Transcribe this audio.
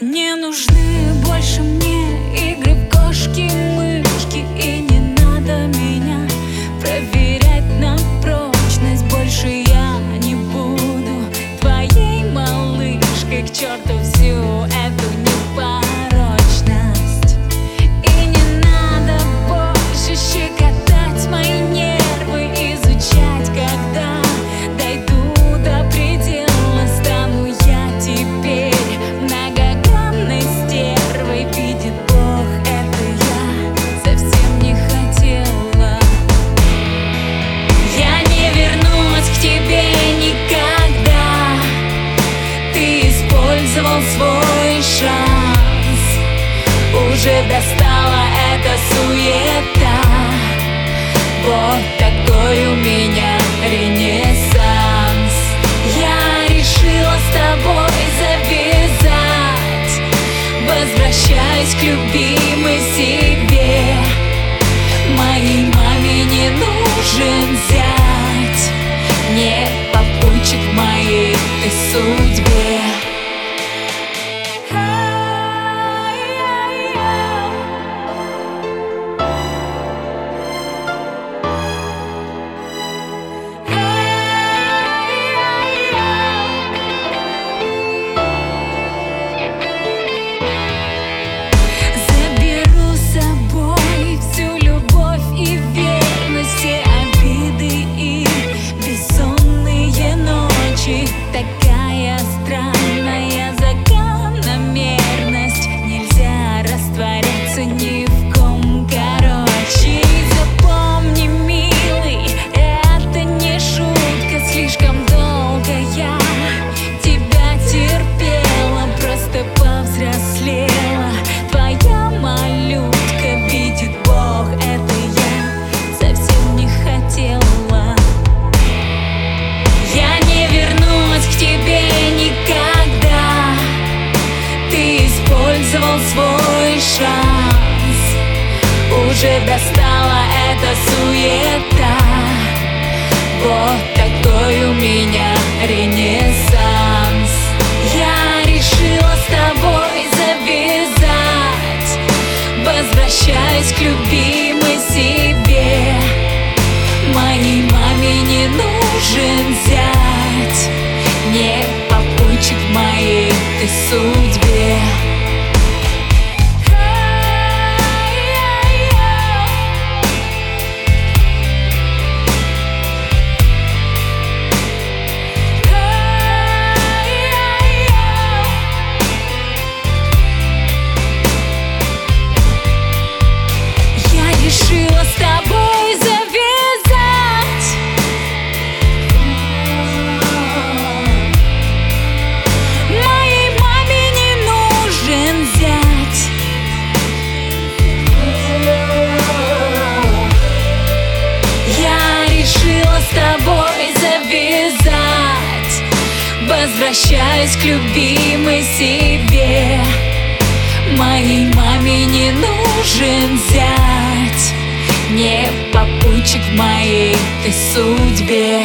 Не нужны больше мне игры использовал свой шанс. Уже достала эта суета. Вот такой у меня ренессанс. Я решила с тобой завязать. Возвращаюсь к любимой себе. Моей маме не нужен зять. Не попутчик моей ты судьбе суета. Вот такой у меня ренессанс. Я решила с тобой завязать. Возвращаюсь к любимой с тобой завязать. Возвращаюсь к любимой себе. Моей маме не нужен зять. Не попутчик в моей ты судьбе